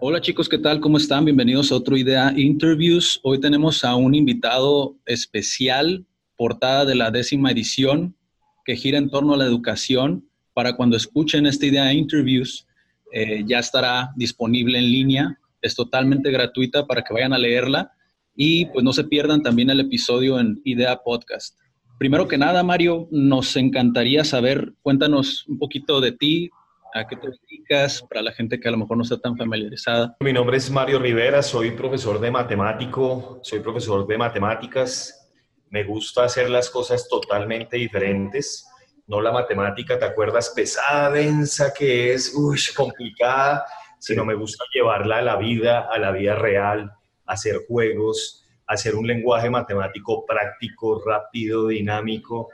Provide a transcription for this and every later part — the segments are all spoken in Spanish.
Hola chicos, ¿qué tal? ¿Cómo están? Bienvenidos a otro Idea Interviews. Hoy tenemos a un invitado especial, portada de la décima edición, que gira en torno a la educación. Para cuando escuchen esta Idea Interviews, eh, ya estará disponible en línea. Es totalmente gratuita para que vayan a leerla y pues no se pierdan también el episodio en Idea Podcast. Primero que nada, Mario, nos encantaría saber, cuéntanos un poquito de ti, a qué te dedicas, para la gente que a lo mejor no está tan familiarizada. Mi nombre es Mario Rivera, soy profesor de matemático, soy profesor de matemáticas. Me gusta hacer las cosas totalmente diferentes. No la matemática, ¿te acuerdas? Pesada, densa, que es uy, complicada, sino me gusta llevarla a la vida, a la vida real, hacer juegos, hacer un lenguaje matemático práctico, rápido, dinámico.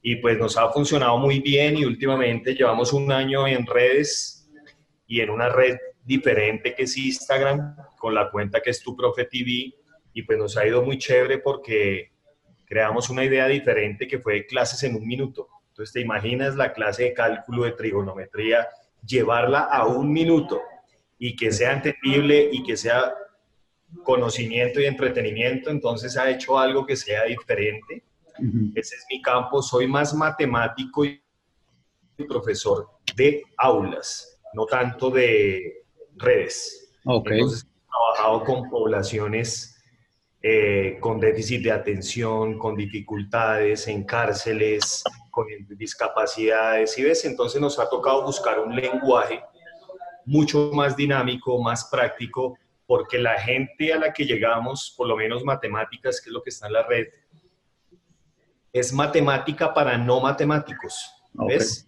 Y pues nos ha funcionado muy bien y últimamente llevamos un año en redes y en una red diferente que es Instagram, con la cuenta que es Tu Profe TV. Y pues nos ha ido muy chévere porque creamos una idea diferente que fue clases en un minuto. Entonces te imaginas la clase de cálculo de trigonometría, llevarla a un minuto y que sea entendible y que sea conocimiento y entretenimiento, entonces ha hecho algo que sea diferente. Ese es mi campo, soy más matemático y profesor de aulas, no tanto de redes. Entonces he trabajado con poblaciones eh, con déficit de atención, con dificultades, en cárceles, con discapacidades, y ves, entonces nos ha tocado buscar un lenguaje mucho más dinámico, más práctico, porque la gente a la que llegamos, por lo menos matemáticas, que es lo que está en la red, es matemática para no matemáticos. ¿Ves?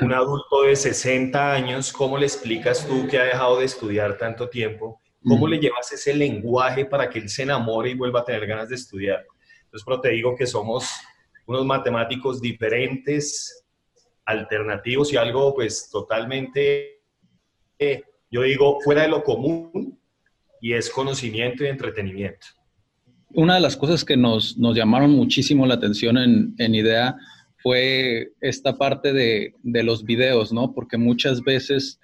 Un adulto de 60 años, ¿cómo le explicas tú que ha dejado de estudiar tanto tiempo? ¿Cómo le llevas ese lenguaje para que él se enamore y vuelva a tener ganas de estudiar? Entonces, pero te digo que somos unos matemáticos diferentes, alternativos y algo pues totalmente, eh, yo digo, fuera de lo común, y es conocimiento y entretenimiento. Una de las cosas que nos, nos llamaron muchísimo la atención en, en IDEA fue esta parte de, de, los videos, ¿no? Porque muchas veces,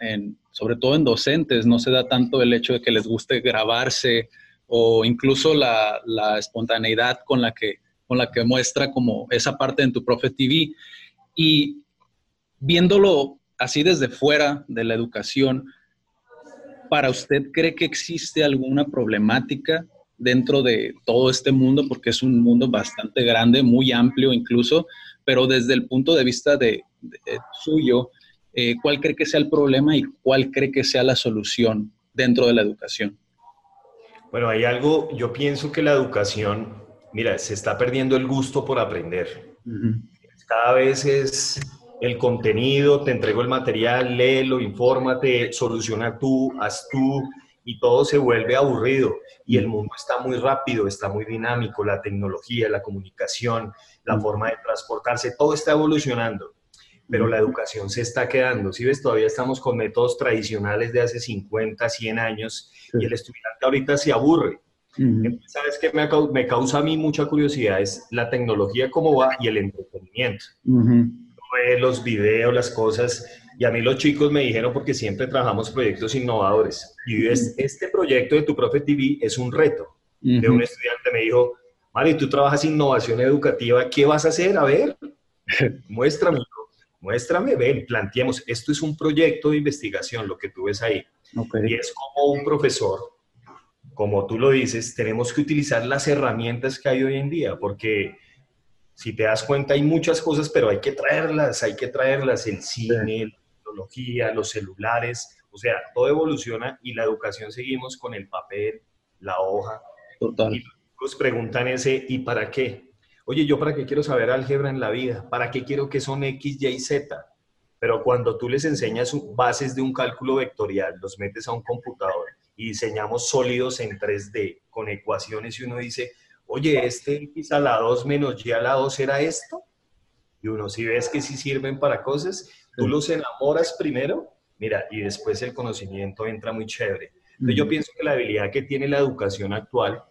sobre todo en docentes, no se da tanto el hecho de que les guste grabarse o incluso la, la espontaneidad con la, que, con la que muestra como esa parte en tu Profe TV. Y viéndolo así desde fuera de la educación, para usted cree que existe alguna problemática dentro de todo este mundo, porque es un mundo bastante grande, muy amplio incluso, pero desde el punto de vista de, suyo, eh, ¿cuál cree que sea el problema y cuál cree que sea la solución dentro de la educación? Bueno, hay algo, yo pienso que la educación, mira, se está perdiendo el gusto por aprender. Cada vez es el contenido, te entrego el material, léelo, infórmate, soluciona tú, haz tú, y todo se vuelve aburrido. Y el mundo está muy rápido, está muy dinámico, la tecnología, la comunicación, la forma de transportarse, todo está evolucionando. Pero la educación se está quedando. Si ves, todavía estamos con métodos tradicionales de hace 50, 100 años y el estudiante ahorita se aburre. ¿Sabes qué me, me, causa a mí mucha curiosidad? Es la tecnología, cómo va y el entretenimiento los videos, las cosas. Y a mí los chicos me dijeron, porque siempre trabajamos proyectos innovadores, y este proyecto de tu Profe TV es un reto. De un estudiante me dijo, Mari, tú trabajas innovación educativa, ¿qué vas a hacer? A ver, muéstrame, muéstrame, ven, planteemos. Esto es un proyecto de investigación, lo que tú ves ahí. Y es como un profesor, como tú lo dices, tenemos que utilizar las herramientas que hay hoy en día, porque si te das cuenta, hay muchas cosas, pero hay que traerlas, hay que traerlas, el cine, la tecnología, los celulares, o sea, todo evoluciona y la educación seguimos con el papel, la hoja. Total. Y los preguntan ese, ¿y para qué? Oye, ¿yo para qué quiero saber álgebra en la vida? ¿Para qué quiero que son X, Y, Z? Pero cuando tú les enseñas bases de un cálculo vectorial, los metes a un computador y diseñamos sólidos en 3D con ecuaciones y uno dice, oye, este X a la 2 menos Y a la 2 era esto. Y uno, si ves que sí sirven para cosas, tú los enamoras primero, mira, y después el conocimiento entra muy chévere. Entonces yo pienso que la habilidad que tiene la educación actual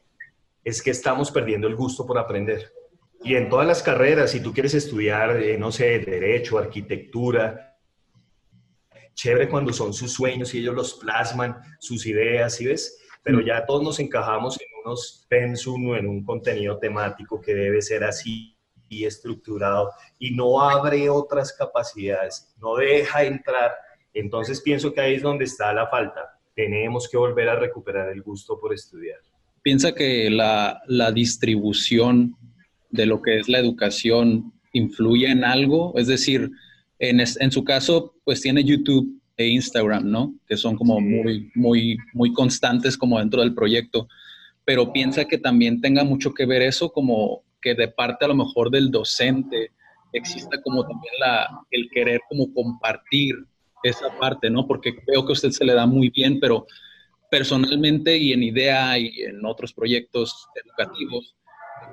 es que estamos perdiendo el gusto por aprender. Y en todas las carreras, si tú quieres estudiar, eh, no sé, derecho, arquitectura, chévere cuando son sus sueños y ellos los plasman, sus ideas, ¿sí ves? Pero ya todos nos encajamos en unos pensum o en un contenido temático que debe ser así y estructurado y no abre otras capacidades, no deja entrar. Entonces pienso que ahí es donde está la falta. Tenemos que volver a recuperar el gusto por estudiar. Piensa que la, la distribución de lo que es la educación influye en algo, es decir, en, en, su caso, pues tiene YouTube e Instagram, ¿no? Que son como muy, muy, muy constantes como dentro del proyecto, pero piensa que también tenga mucho que ver eso como que de parte a lo mejor del docente exista como también la, el querer como compartir esa parte, ¿no? Porque veo que a usted se le da muy bien, pero personalmente y en IDEA y en otros proyectos educativos,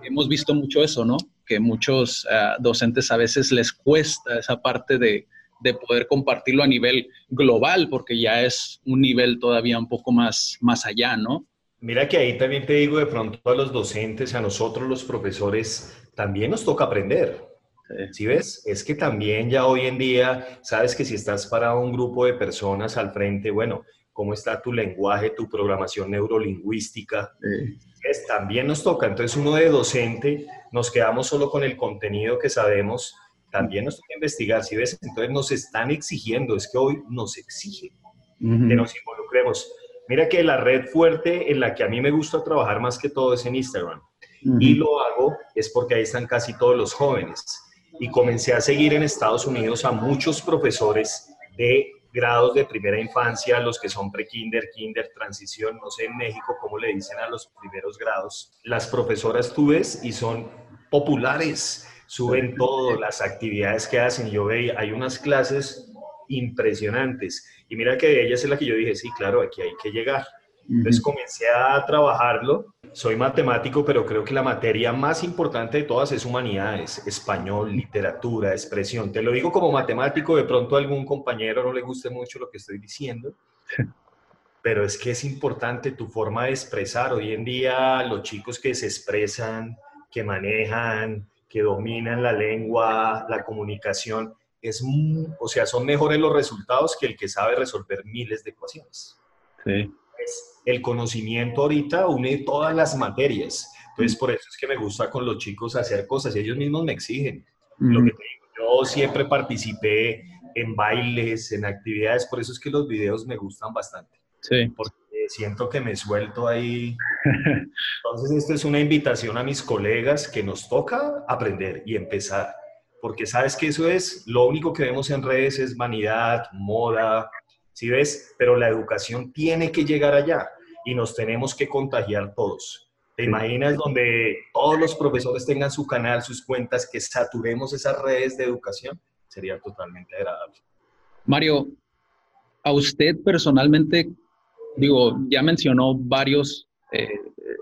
hemos visto mucho eso, ¿no? Que muchos eh, docentes a veces les cuesta esa parte de, de, poder compartirlo a nivel global, porque ya es un nivel todavía un poco más, más allá, ¿no? Mira que ahí también te digo de pronto a los docentes, a nosotros los profesores, también nos toca aprender. ¿Sí ves? Es que también ya hoy en día, sabes que si estás para un grupo de personas al frente, bueno, ¿cómo está tu lenguaje, tu programación neurolingüística? Es, también nos toca. Entonces uno de docente, nos quedamos solo con el contenido que sabemos, también nos toca investigar, ¿sí ves? Entonces nos están exigiendo, es que hoy nos exigen que nos involucremos. Mira que la red fuerte en la que a mí me gusta trabajar más que todo es en Instagram. Y lo hago es porque ahí están casi todos los jóvenes. Y comencé a seguir en Estados Unidos a muchos profesores de grados de primera infancia, los que son pre-kinder, kinder, transición, no sé en México cómo le dicen a los primeros grados. Las profesoras tú ves y son populares, suben todo, las actividades que hacen. Yo veía, hay unas clases impresionantes y mira que de ellas es la que yo dije, sí, claro, aquí hay que llegar. Entonces comencé a trabajarlo. Soy matemático, pero creo que la materia más importante de todas es humanidades, español, literatura, expresión. Te lo digo como matemático, de pronto a algún compañero no le guste mucho lo que estoy diciendo, pero es que es importante tu forma de expresar. Hoy en día los chicos que se expresan, que manejan, que dominan la lengua, la comunicación, es, o sea, son mejores los resultados que el que sabe resolver miles de ecuaciones. Sí. el conocimiento ahorita une todas las materias. Entonces, por eso es que me gusta con los chicos hacer cosas y ellos mismos me exigen. Lo que te digo, yo siempre participé en bailes, en actividades, por eso es que los videos me gustan bastante. Sí. Porque siento que me suelto ahí. Entonces, esto es una invitación a mis colegas que nos toca aprender y empezar porque sabes que eso es, lo único que vemos en redes es vanidad, moda, ¿sí ves? Pero la educación tiene que llegar allá y nos tenemos que contagiar todos. ¿Te imaginas donde todos los profesores tengan su canal, sus cuentas, que saturemos esas redes de educación? Sería totalmente agradable. Mario, a usted personalmente, digo, ya mencionó varios eh,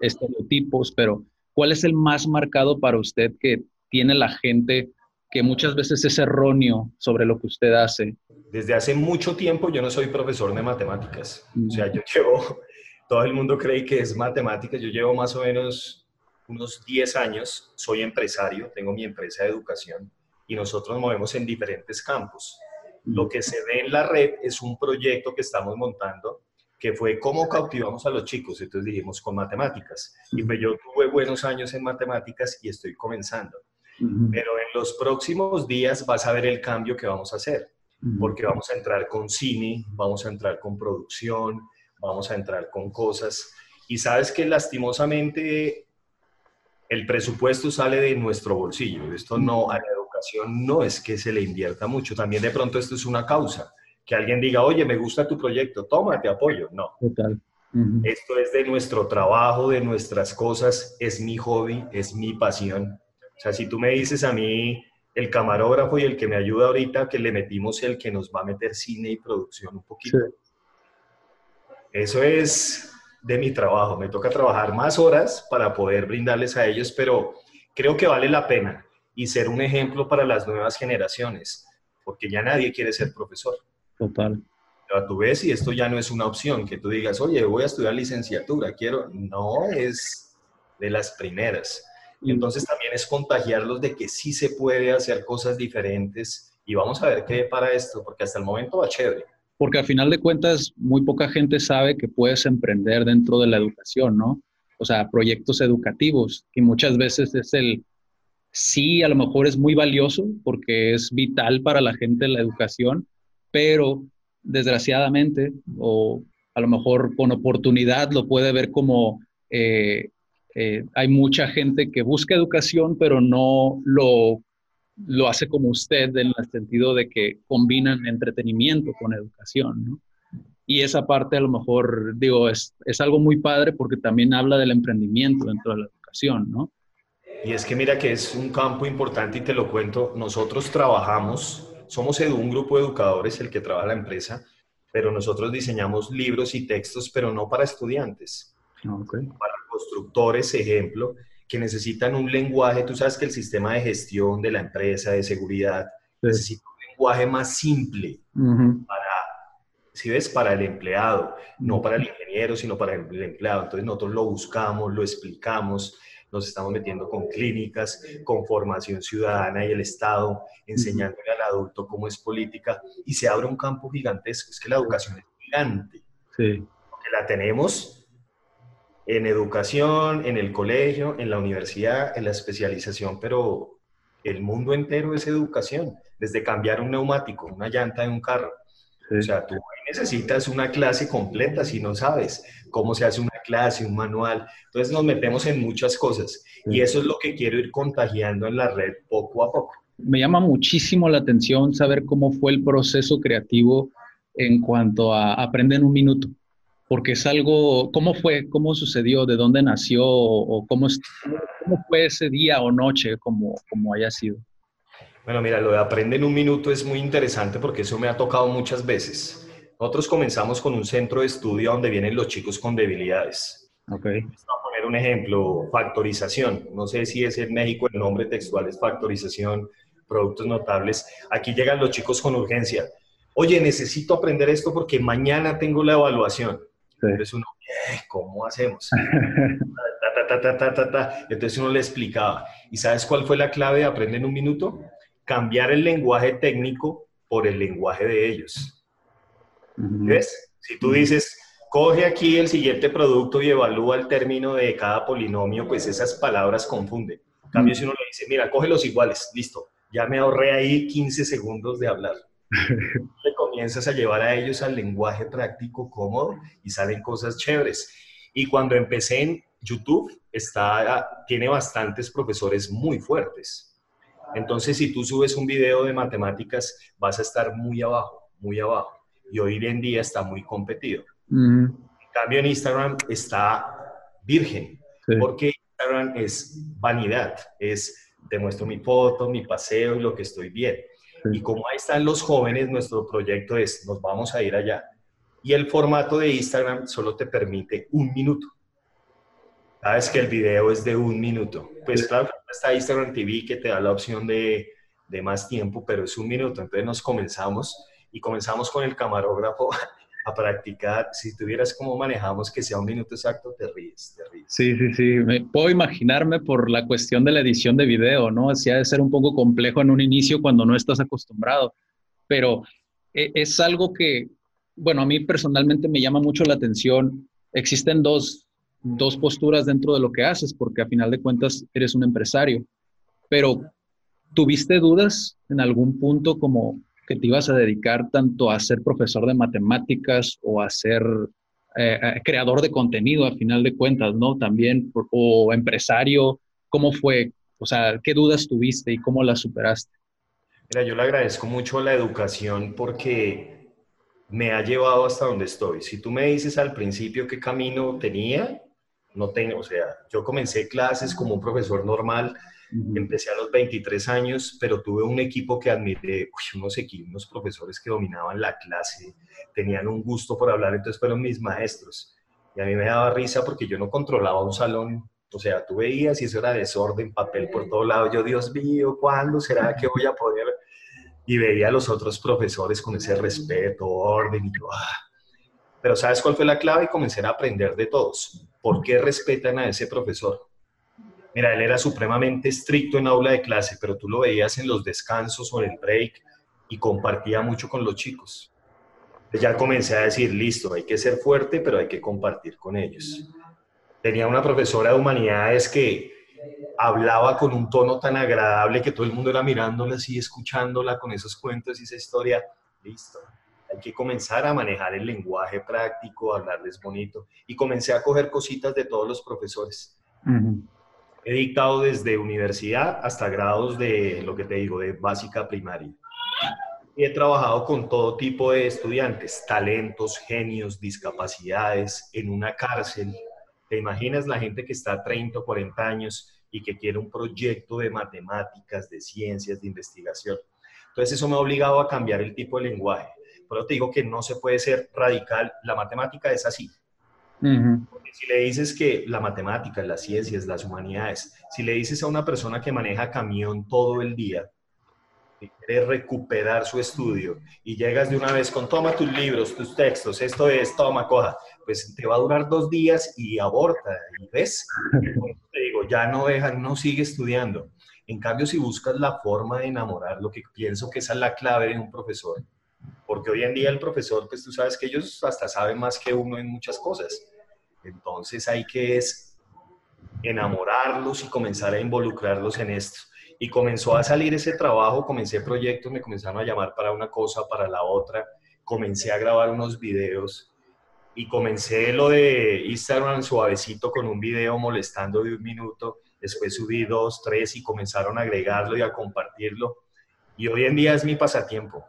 estereotipos, pero ¿cuál es el más marcado para usted que tiene la gente que muchas veces es erróneo sobre lo que usted hace? Desde hace mucho tiempo yo no soy profesor de matemáticas. O sea, yo llevo, todo el mundo cree que es matemáticas, yo llevo más o menos unos 10 años, soy empresario, tengo mi empresa de educación y nosotros movemos en diferentes campos. Lo que se ve en la red es un proyecto que estamos montando que fue cómo cautivamos a los chicos. Entonces dijimos con matemáticas. Y pues yo tuve buenos años en matemáticas y estoy comenzando. Pero en los próximos días vas a ver el cambio que vamos a hacer, porque vamos a entrar con cine, vamos a entrar con producción, vamos a entrar con cosas. Y sabes que lastimosamente el presupuesto sale de nuestro bolsillo. Esto no, a la educación no es que se le invierta mucho. También de pronto esto es una causa. Que alguien diga, oye, me gusta tu proyecto, toma, te apoyo. No. Total. Esto es de nuestro trabajo, de nuestras cosas, es mi hobby, es mi pasión. O sea, si tú me dices a mí, el camarógrafo y el que me ayuda ahorita, que le metimos el que nos va a meter cine y producción un poquito. Eso es de mi trabajo. Me toca trabajar más horas para poder brindarles a ellos, pero creo que vale la pena y ser un ejemplo para las nuevas generaciones, porque ya nadie quiere ser profesor. Total. Pero tú ves y esto ya no es una opción, que tú digas, oye, voy a estudiar licenciatura, quiero. No, es de las primeras. Y entonces es contagiarlos de que sí se puede hacer cosas diferentes y vamos a ver qué para esto, porque hasta el momento va chévere. porque al final de cuentas muy poca gente sabe que puedes emprender dentro de la educación, ¿no? O sea, proyectos educativos, y muchas veces es el, sí, a lo mejor es muy valioso porque es vital para la gente la educación, pero desgraciadamente, o a lo mejor con oportunidad, lo puede ver como eh, eh, hay mucha gente que busca educación, pero no lo, lo hace como usted en el sentido de que combinan entretenimiento con educación, ¿no? Y esa parte a lo mejor, digo, es, es algo muy padre porque también habla del emprendimiento dentro de la educación, ¿no? Y es que mira que es un campo importante y te lo cuento, nosotros trabajamos, somos un grupo de educadores el que trabaja la empresa, pero nosotros diseñamos libros y textos, pero no para estudiantes, okay. para constructores, ejemplo, que necesitan un lenguaje, tú sabes que el sistema de gestión de la empresa, de seguridad, necesita un lenguaje más simple para, si ves, para el empleado, no para el ingeniero, sino para el empleado. Entonces nosotros lo buscamos, lo explicamos, nos estamos metiendo con clínicas, con formación ciudadana y el Estado, enseñándole al adulto cómo es política y se abre un campo gigantesco. Es que la educación es gigante. Sí. Porque la tenemos en educación, en el colegio, en la universidad, en la especialización, pero el mundo entero es educación, desde cambiar un neumático, una llanta de un carro. O sea, tú necesitas una clase completa si no sabes cómo se hace una clase, un manual. Entonces nos metemos en muchas cosas y eso es lo que quiero ir contagiando en la red poco a poco. Me llama muchísimo la atención saber cómo fue el proceso creativo en cuanto a aprender en un minuto porque es algo, ¿cómo fue? ¿Cómo sucedió? ¿De dónde nació? ¿O cómo, cómo fue ese día o noche, como, como haya sido? Bueno, mira, lo de aprende en un minuto es muy interesante porque eso me ha tocado muchas veces. Nosotros comenzamos con un centro de estudio donde vienen los chicos con debilidades. Okay. Voy a poner un ejemplo, factorización. No sé si es en México el nombre textual es factorización, productos notables. Aquí llegan los chicos con urgencia. Oye, necesito aprender esto porque mañana tengo la evaluación. Entonces uno, eh, ¿cómo hacemos? Entonces uno le explicaba. ¿Y sabes cuál fue la clave de aprender en un minuto? Cambiar el lenguaje técnico por el lenguaje de ellos. ¿Ves? Si tú dices, coge aquí el siguiente producto y evalúa el término de cada polinomio, pues esas palabras confunden. En cambio, si uno le dice, mira, coge los iguales, listo, ya me ahorré ahí 15 segundos de hablar. comienzas a llevar a ellos al lenguaje práctico cómodo y salen cosas chéveres. Y cuando empecé en YouTube, está, tiene bastantes profesores muy fuertes. Entonces, si tú subes un video de matemáticas, vas a estar muy abajo, muy abajo. Y hoy en día está muy competido. En cambio, en Instagram está virgen, porque Instagram es vanidad, es demuestro mi foto, mi paseo y lo que estoy bien. Y como ahí están los jóvenes, nuestro proyecto es, nos vamos a ir allá. Y el formato de Instagram solo te permite un minuto. Sabes que el video es de un minuto. Pues claro, está Instagram TV que te da la opción de, de más tiempo, pero es un minuto. Entonces nos comenzamos y comenzamos con el camarógrafo a practicar. Si tuvieras cómo manejamos que sea un minuto exacto, te ríes, te ríes. Sí, sí, sí. Me, puedo imaginarme por la cuestión de la edición de video, ¿no? Así ha de ser un poco complejo en un inicio cuando no estás acostumbrado. Pero e, es algo que, bueno, a mí personalmente me llama mucho la atención. Existen dos, dos posturas dentro de lo que haces, porque a final de cuentas eres un empresario. Pero, ¿tuviste dudas en algún punto como que te ibas a dedicar tanto a ser profesor de matemáticas o a ser eh, eh, creador de contenido, a final de cuentas, ¿no? También, o empresario, ¿cómo fue? O sea, ¿qué dudas tuviste y cómo las superaste? Mira, yo le agradezco mucho la educación porque me ha llevado hasta donde estoy. Si tú me dices al principio qué camino tenía, no tengo, o sea, yo comencé clases como un profesor normal, Empecé a los 23 años, pero tuve un equipo que admiré, unos equipos, unos profesores que dominaban la clase, tenían un gusto por hablar, entonces fueron mis maestros. Y a mí me daba risa porque yo no controlaba un salón, o sea, tú veías y eso era desorden, papel por todo lado. Yo, Dios mío, ¿cuándo será que voy a poder? Y veía a los otros profesores con ese respeto, orden, y yo, ah". Pero ¿sabes cuál fue la clave? Y comencé a aprender de todos. ¿Por qué respetan a ese profesor? Mira, él era supremamente estricto en aula de clase, pero tú lo veías en los descansos o en el break y compartía mucho con los chicos. Ya comencé a decir, listo, hay que ser fuerte, pero hay que compartir con ellos. Tenía una profesora de humanidades que hablaba con un tono tan agradable que todo el mundo era mirándola así, escuchándola con esos cuentos y esa historia. Listo, hay que comenzar a manejar el lenguaje práctico, hablarles bonito. Y comencé a coger cositas de todos los profesores. He dictado desde universidad hasta grados de, lo que te digo, de básica primaria. Y he trabajado con todo tipo de estudiantes, talentos, genios, discapacidades, en una cárcel. ¿Te imaginas la gente que está a 30 o 40 años y que quiere un proyecto de matemáticas, de ciencias, de investigación? Entonces eso me ha obligado a cambiar el tipo de lenguaje. Pero te digo que no se puede ser radical. La matemática es así. Si le dices que la matemática, las ciencias, las humanidades, si le dices a una persona que maneja camión todo el día, que quiere recuperar su estudio y llegas de una vez con toma tus libros, tus textos, esto es, toma, coja, pues te va a durar dos días y aborta. Y ves, te digo, ya no deja, no sigue estudiando. En cambio, si buscas la forma de enamorar, lo que pienso que es la clave de un profesor, porque hoy en día el profesor, pues tú sabes que ellos hasta saben más que uno en muchas cosas. Entonces hay que es enamorarlos y comenzar a involucrarlos en esto. Y comenzó a salir ese trabajo, comencé proyectos, me comenzaron a llamar para una cosa, para la otra, comencé a grabar unos videos y comencé lo de Instagram suavecito con un video molestando de un minuto, después subí dos, tres y comenzaron a agregarlo y a compartirlo. Y hoy en día es mi pasatiempo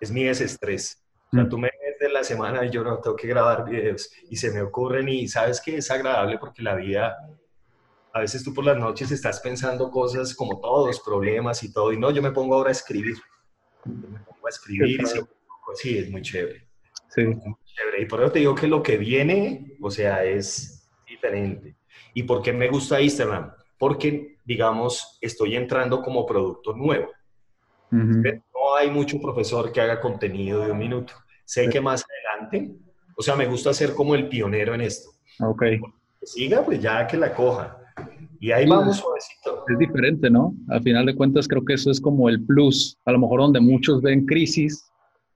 es mi desestrés. O sea, mm. tú me ves de la semana y yo no tengo que grabar videos y se me ocurren y sabes que es agradable porque la vida, a veces tú por las noches estás pensando cosas como todos, problemas y todo, y no, yo me pongo ahora a escribir. me pongo a escribir y sí, es muy chévere. Sí. Muy chévere. Y por eso te digo que lo que viene, o sea, es diferente. ¿Y por qué me gusta Instagram? Porque, digamos, estoy entrando como producto nuevo no hay mucho profesor que haga contenido de un minuto. Sé que más adelante, o sea, me gusta ser como el pionero en esto. Ok. Que siga, pues ya que la coja. Y ahí vamos suavecito. Es diferente, ¿no? Al final de cuentas, creo que eso es como el plus. A lo mejor donde muchos ven crisis,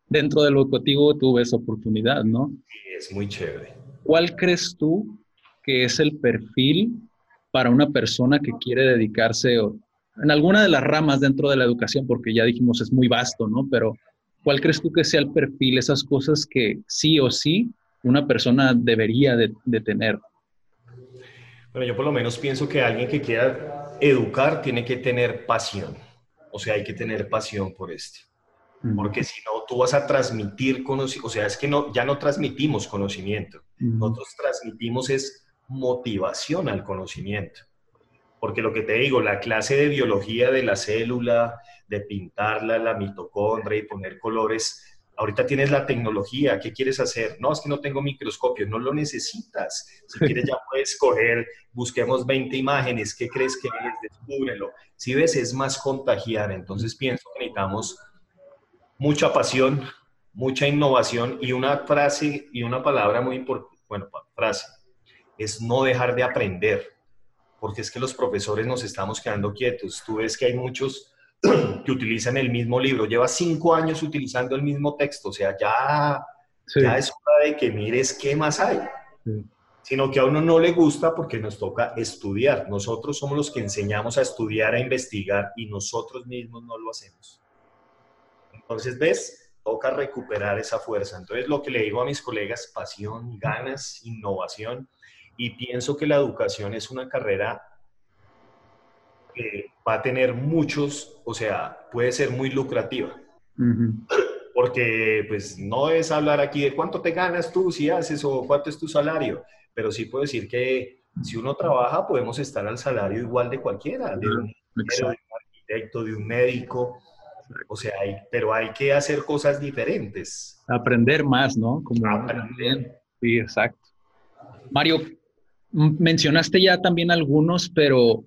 dentro de lo educativo tú ves oportunidad, ¿no? Sí, es muy chévere. ¿Cuál crees tú que es el perfil para una persona que quiere dedicarse en alguna de las ramas dentro de la educación, porque ya dijimos es muy vasto, ¿no? Pero ¿cuál crees tú que sea el perfil, esas cosas que sí o sí una persona debería de, tener? Bueno, yo por lo menos pienso que alguien que quiera educar tiene que tener pasión. O sea, hay que tener pasión por esto. Porque si no, tú vas a transmitir conocimiento. O sea, es que no, ya no transmitimos conocimiento. Nosotros transmitimos es motivación al conocimiento. Porque lo que te digo, la clase de biología de la célula, de pintarla, la mitocondria y poner colores, ahorita tienes la tecnología, ¿qué quieres hacer? No, es que no tengo microscopio, no lo necesitas. Si quieres ya puedes coger, busquemos 20 imágenes, ¿qué crees que es? Descúbrelo. Si ves, es más contagiar, entonces pienso que necesitamos mucha pasión, mucha innovación y una frase y una palabra muy importante, bueno, frase, es no dejar de aprender porque es que los profesores nos estamos quedando quietos. Tú ves que hay muchos que utilizan el mismo libro, lleva cinco años utilizando el mismo texto, o sea, ya, ya es hora de que mires qué más hay. Sino que a uno no le gusta porque nos toca estudiar. Nosotros somos los que enseñamos a estudiar, a investigar y nosotros mismos no lo hacemos. Entonces, ¿ves? Toca recuperar esa fuerza. Entonces, lo que le digo a mis colegas, pasión, ganas, innovación, y pienso que la educación es una carrera que va a tener muchos, o sea, puede ser muy lucrativa. Porque pues no es hablar aquí de cuánto te ganas tú si haces o cuánto es tu salario, pero sí puedo decir que si uno trabaja podemos estar al salario igual de cualquiera, de un, arquitecto, de un médico, o sea, hay, pero hay que hacer cosas diferentes. Aprender más, ¿no? Como Aprender. Sí, exacto. Mario, Mencionaste ya también algunos, pero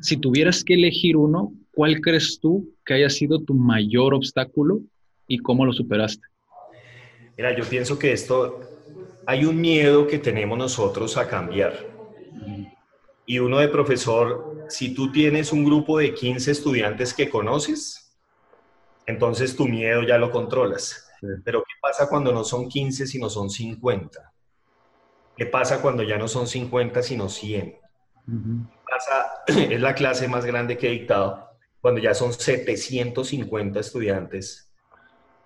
si tuvieras que elegir uno, ¿cuál crees tú que haya sido tu mayor obstáculo y cómo lo superaste? Mira, yo pienso que esto, hay un miedo que tenemos nosotros a cambiar. Y uno de profesor, si tú tienes un grupo de 15 estudiantes que conoces, entonces tu miedo ya lo controlas. Pero ¿qué pasa cuando no son 15, sino son 50? ¿Qué pasa cuando ya no son 50, sino 100? pasa? Es la clase más grande que he dictado, cuando ya son 750 estudiantes.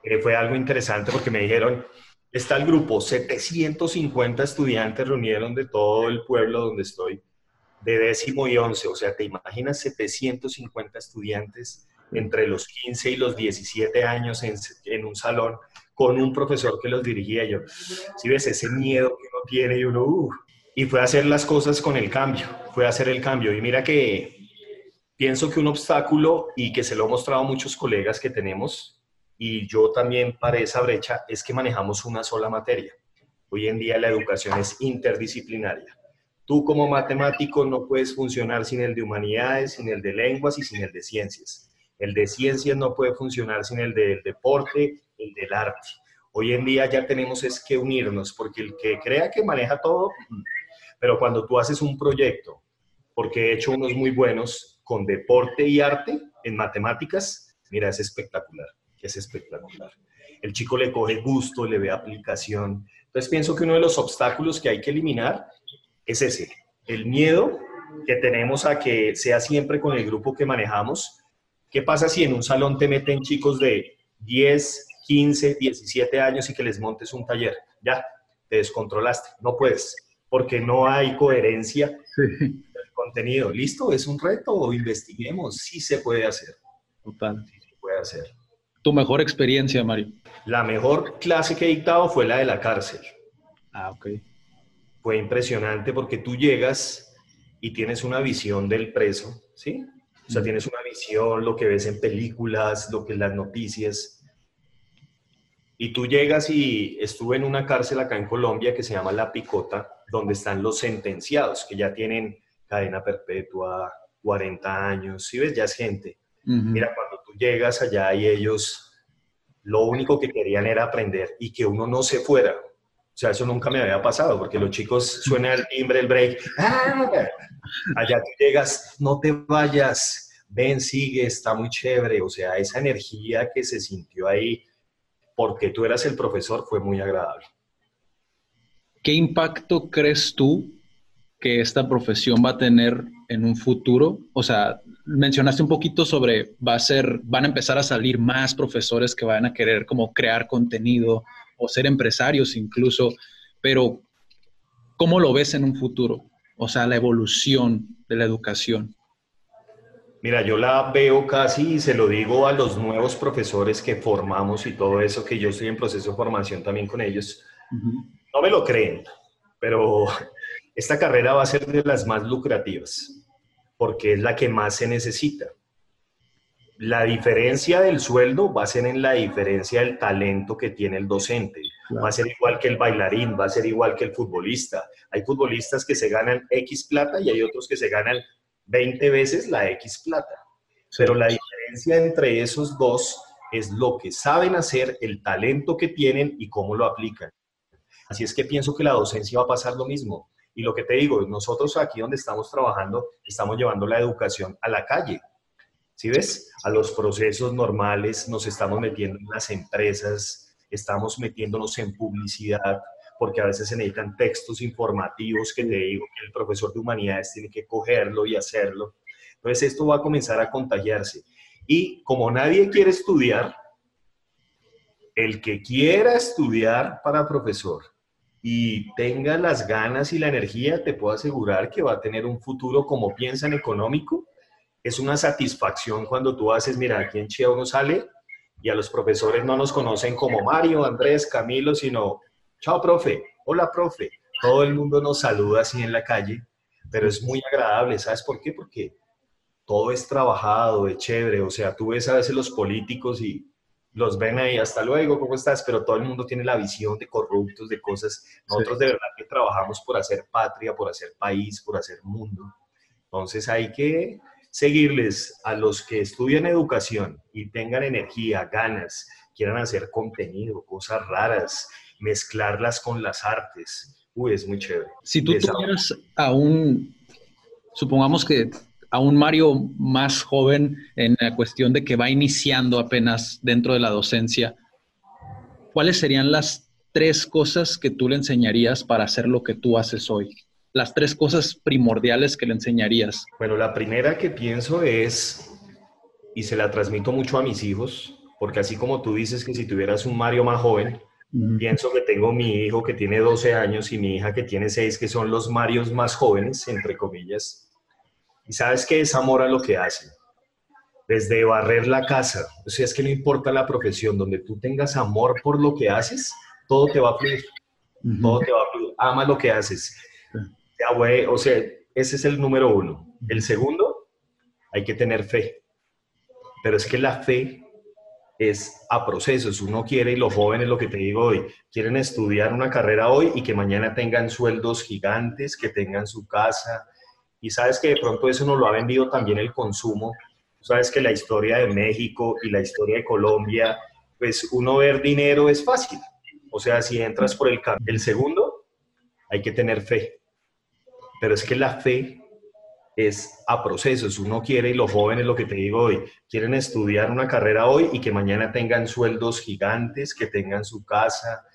Eh, fue algo interesante porque me dijeron, está el grupo, 750 estudiantes reunieron de todo el pueblo donde estoy, de décimo y once, o sea, te imaginas 750 estudiantes entre los 15 y los 17 años en, en un salón con un profesor que los dirigía yo. Si ves ese miedo que uno tiene y uno, uh, y fue a hacer las cosas con el cambio, fue a hacer el cambio. Y mira que pienso que un obstáculo y que se lo he mostrado a muchos colegas que tenemos, y yo también para esa brecha, es que manejamos una sola materia. Hoy en día la educación es interdisciplinaria. Tú como matemático no puedes funcionar sin el de humanidades, sin el de lenguas y sin el de ciencias. El de ciencias no puede funcionar sin el del deporte, el del arte. Hoy en día ya tenemos es que unirnos, porque el que crea que maneja todo, pero cuando tú haces un proyecto, porque he hecho unos muy buenos con deporte y arte en matemáticas, mira, es espectacular, es espectacular. El chico le coge gusto, le ve aplicación. Entonces pienso que uno de los obstáculos que hay que eliminar es ese, el miedo que tenemos a que sea siempre con el grupo que manejamos. ¿Qué pasa si en un salón te meten chicos de 10, 15, 17 años y que les montes un taller? Ya, te descontrolaste, no puedes porque no hay coherencia del contenido. ¿Listo? ¿Es un reto o investiguemos? Sí se puede hacer. Total. Sí se puede hacer. ¿Tu mejor experiencia, Mario? La mejor clase que he dictado fue la de la cárcel. Ah, ok. Fue impresionante porque tú llegas y tienes una visión del preso, ¿sí? O sea, tienes una visión, lo que ves en películas, lo que en las noticias, y tú llegas y estuve en una cárcel acá en Colombia que se llama La Picota, donde están los sentenciados, que ya tienen cadena perpetua, 40 años, si ves, ya es gente. Mira, cuando tú llegas allá y ellos, lo único que querían era aprender y que uno no se fuera. Sea, eso nunca me había pasado, porque los chicos suena el timbre, el break. ¡Ah! Allá tú llegas, no te vayas, ven, sigue, está muy chévere. O sea, esa energía que se sintió ahí porque tú eras el profesor fue muy agradable. ¿Qué impacto crees tú que esta profesión va a tener en un futuro? O sea, mencionaste un poquito sobre va a ser, van a empezar a salir más profesores que van a querer como crear contenido o ser empresarios incluso, pero ¿cómo lo ves en un futuro? O sea, la evolución de la educación. Mira, yo la veo casi y se lo digo a los nuevos profesores que formamos y todo eso, que yo estoy en proceso de formación también con ellos. No me lo creen, pero esta carrera va a ser de las más lucrativas, porque es la que más se necesita. La diferencia del sueldo va a ser en la diferencia del talento que tiene el docente. Va a ser igual que el bailarín, va a ser igual que el futbolista. Hay futbolistas que se ganan X plata y hay otros que se ganan 20 veces la X plata. Pero la diferencia entre esos dos es lo que saben hacer, el talento que tienen y cómo lo aplican. Así es que pienso que la docencia va a pasar lo mismo. Y lo que te digo, nosotros aquí donde estamos trabajando, estamos llevando la educación a la calle. ¿Sí ves? A los procesos normales, nos estamos metiendo en las empresas, estamos metiéndonos en publicidad, porque a veces se necesitan textos informativos que te digo que el profesor de humanidades tiene que cogerlo y hacerlo. Entonces esto va a comenzar a contagiarse. Y como nadie quiere estudiar, el que quiera estudiar para profesor y tenga las ganas y la energía, te puedo asegurar que va a tener un futuro como piensan económico. Es una satisfacción cuando tú haces, mira, aquí en Chía uno sale y a los profesores no nos conocen como Mario, Andrés, Camilo, sino chao, profe, hola, profe. Todo el mundo nos saluda así en la calle, pero es muy agradable. ¿Sabes por qué? Porque todo es trabajado, es chévere. O sea, tú ves a veces los políticos y los ven ahí, hasta luego, ¿cómo estás? Pero todo el mundo tiene la visión de corruptos, de cosas. Nosotros de verdad que trabajamos por hacer patria, por hacer país, por hacer mundo. Entonces hay que seguirles a los que estudian educación y tengan energía, ganas, quieran hacer contenido, cosas raras, mezclarlas con las artes. Uy, es muy chévere. Si tú tuvieras a un, supongamos que a un Mario más joven en la cuestión de que va iniciando apenas dentro de la docencia, ¿cuáles serían las tres cosas que tú le enseñarías para hacer lo que tú haces hoy? Las tres cosas primordiales que le enseñarías. Bueno, la primera que pienso es, y se la transmito mucho a mis hijos, porque así como tú dices que si tuvieras un Mario más joven, pienso que tengo mi hijo que tiene 12 años y mi hija que tiene 6, que son los Marios más jóvenes, entre comillas. Y sabes que es amor a lo que hacen. Desde barrer la casa, o sea, es que no importa la profesión, donde tú tengas amor por lo que haces, todo te va a fluir. Todo te va a fluir. Ama lo que haces. O sea, ese es el número uno. El segundo, hay que tener fe. Pero es que la fe es a procesos. Uno quiere, y los jóvenes, lo que te digo hoy, quieren estudiar una carrera hoy y que mañana tengan sueldos gigantes, que tengan su casa. Y sabes que de pronto eso nos lo ha vendido también el consumo. Sabes que la historia de México y la historia de Colombia, pues uno ver dinero es fácil. O sea, si entras por el camino. El segundo, hay que tener fe. Pero es que la fe es a procesos. Uno quiere, y los jóvenes, lo que te digo hoy, quieren estudiar una carrera hoy y que mañana tengan sueldos gigantes, que tengan su casa.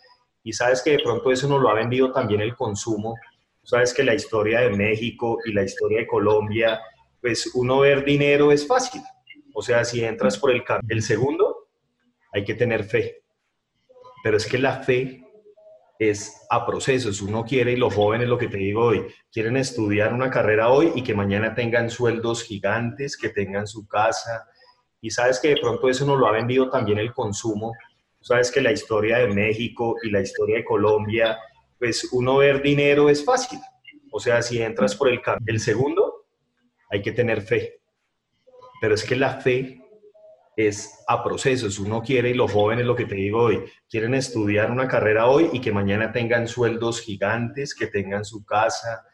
Y sabes que de pronto eso nos lo ha vendido también el consumo. Sabes que la historia de México y la historia de Colombia, pues uno ver dinero es fácil. O sea, si entras por el camino. El segundo, hay que tener fe. Pero es que la fe es a procesos. Uno quiere, y los jóvenes, lo que te digo hoy, quieren estudiar una carrera hoy y que mañana tengan sueldos gigantes, que tengan su casa. Y sabes que de pronto eso nos lo ha vendido también el consumo. Sabes que la historia de México y la historia de Colombia, pues uno ver dinero es fácil. O sea, si entras por el camino. El segundo, hay que tener fe. Pero es que la fe es a procesos. Uno quiere, y los jóvenes, lo que te digo hoy, quieren estudiar una carrera hoy y que mañana tengan sueldos gigantes, que tengan su casa.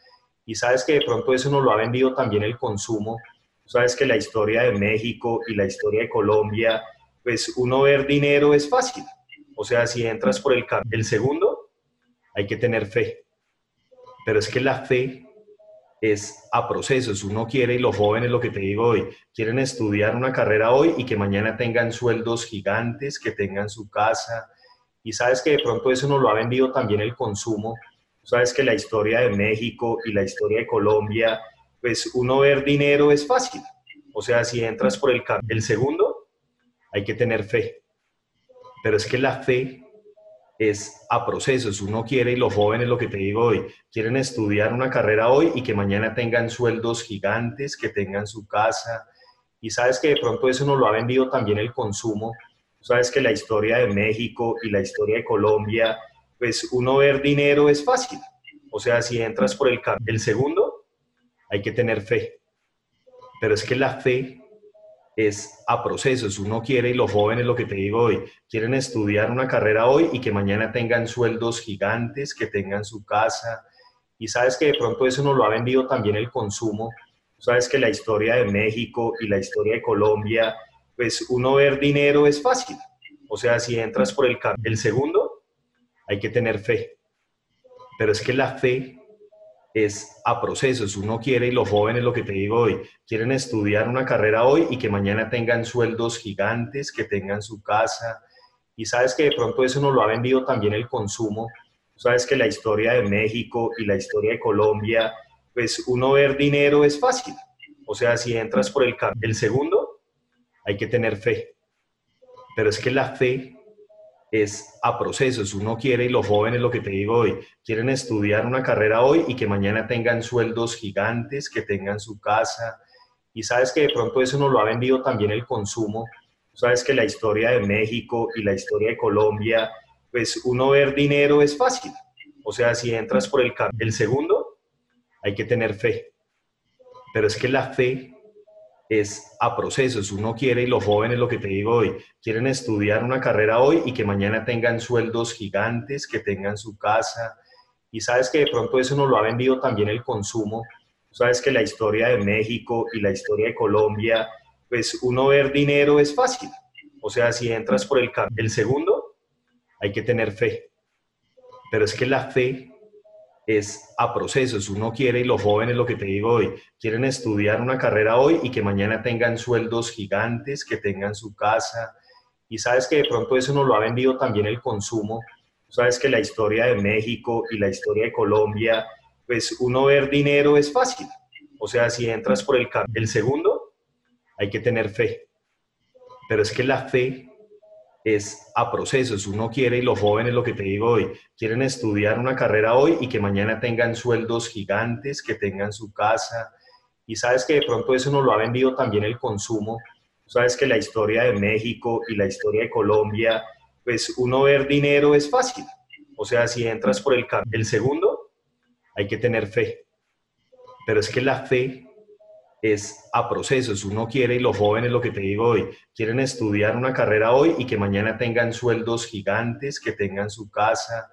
Y sabes que de pronto eso nos lo ha vendido también el consumo. Sabes que la historia de México y la historia de Colombia, pues uno ver dinero es fácil. O sea, si entras por el camino. El segundo, hay que tener fe. Pero es que la fe es a procesos. Uno quiere, y los jóvenes, lo que te digo hoy, quieren estudiar una carrera hoy y que mañana tengan sueldos gigantes, que tengan su casa. Y sabes que de pronto eso nos lo ha vendido también el consumo. Sabes que la historia de México y la historia de Colombia, pues uno ver dinero es fácil. O sea, si entras por el camino. El segundo, hay que tener fe. Pero es que la fe es a procesos. Uno quiere, y los jóvenes, lo que te digo hoy, quieren estudiar una carrera hoy y que mañana tengan sueldos gigantes, que tengan su casa. Y sabes que de pronto eso nos lo ha vendido también el consumo. Sabes que la historia de México y la historia de Colombia, pues uno ver dinero es fácil. O sea, si entras por el camino. El segundo, hay que tener fe. Pero es que la fe es a procesos. Uno quiere, y los jóvenes, lo que te digo hoy, quieren estudiar una carrera hoy y que mañana tengan sueldos gigantes, que tengan su casa. Y sabes que de pronto eso nos lo ha vendido también el consumo. Sabes que la historia de México y la historia de Colombia, pues uno ver dinero es fácil. O sea, si entras por el camino. El segundo, hay que tener fe. Pero es que la fe es a procesos. Uno quiere, y los jóvenes, lo que te digo hoy, quieren estudiar una carrera hoy y que mañana tengan sueldos gigantes, que tengan su casa. Y sabes que de pronto eso nos lo ha vendido también el consumo. Sabes que la historia de México y la historia de Colombia, pues uno ver dinero es fácil. O sea, si entras por el camino. El segundo, hay que tener fe. Pero es que la fe es a procesos. Uno quiere, y los jóvenes, lo que te digo hoy, quieren estudiar una carrera hoy y que mañana tengan sueldos gigantes, que tengan su casa. Y sabes que de pronto eso nos lo ha vendido también el consumo. Sabes que la historia de México y la historia de Colombia, pues uno ver dinero es fácil. O sea, si entras por el camino. El segundo, hay que tener fe. Pero es que la fe es a procesos. Uno quiere, y los jóvenes, lo que te digo hoy, quieren estudiar una carrera hoy y que mañana tengan sueldos gigantes, que tengan su casa. Y sabes que de pronto eso nos lo ha vendido también el consumo. Sabes que la historia de México y la historia de Colombia, pues uno ver dinero es fácil. O sea, si entras por el camino. El segundo, hay que tener fe. Pero es que la fe es a procesos. Uno quiere, y los jóvenes, lo que te digo hoy, quieren estudiar una carrera hoy y que mañana tengan sueldos gigantes, que tengan su casa. Y sabes que de pronto eso nos lo ha vendido también el consumo. Sabes que la historia de México y la historia de Colombia, pues uno ver dinero es fácil. O sea, si entras por el. El segundo, hay que tener fe. Pero es que la fe es a procesos. Uno quiere, y los jóvenes, lo que te digo hoy, quieren estudiar una carrera hoy y que mañana tengan sueldos gigantes, que tengan su casa. Y sabes que de pronto eso nos lo ha vendido también el consumo. Sabes que la historia de México y la historia de Colombia, pues uno ver dinero es fácil. O sea, si entras por el camino. El segundo, hay que tener fe. Pero es que la fe es a procesos. Uno quiere, y los jóvenes, lo que te digo hoy, quieren estudiar una carrera hoy y que mañana tengan sueldos gigantes, que tengan su casa.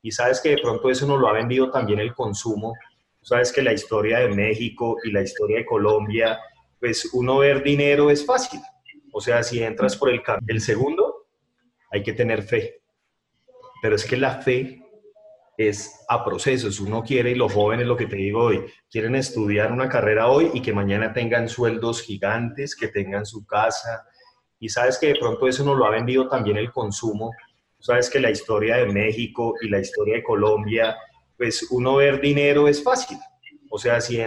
Y sabes que de pronto eso nos lo ha vendido también el consumo. Sabes que la historia de México y la historia de Colombia, pues uno ver dinero es fácil. O sea, si entras por el. El segundo, hay que tener fe. Pero es que la fe es a procesos. Uno quiere, y los jóvenes, lo que te digo hoy, quieren estudiar una carrera hoy y que mañana tengan sueldos gigantes, que tengan su casa. Y sabes que de pronto eso nos lo ha vendido también el consumo. Sabes que la historia de México y la historia de Colombia, pues uno ver dinero es fácil. O sea, si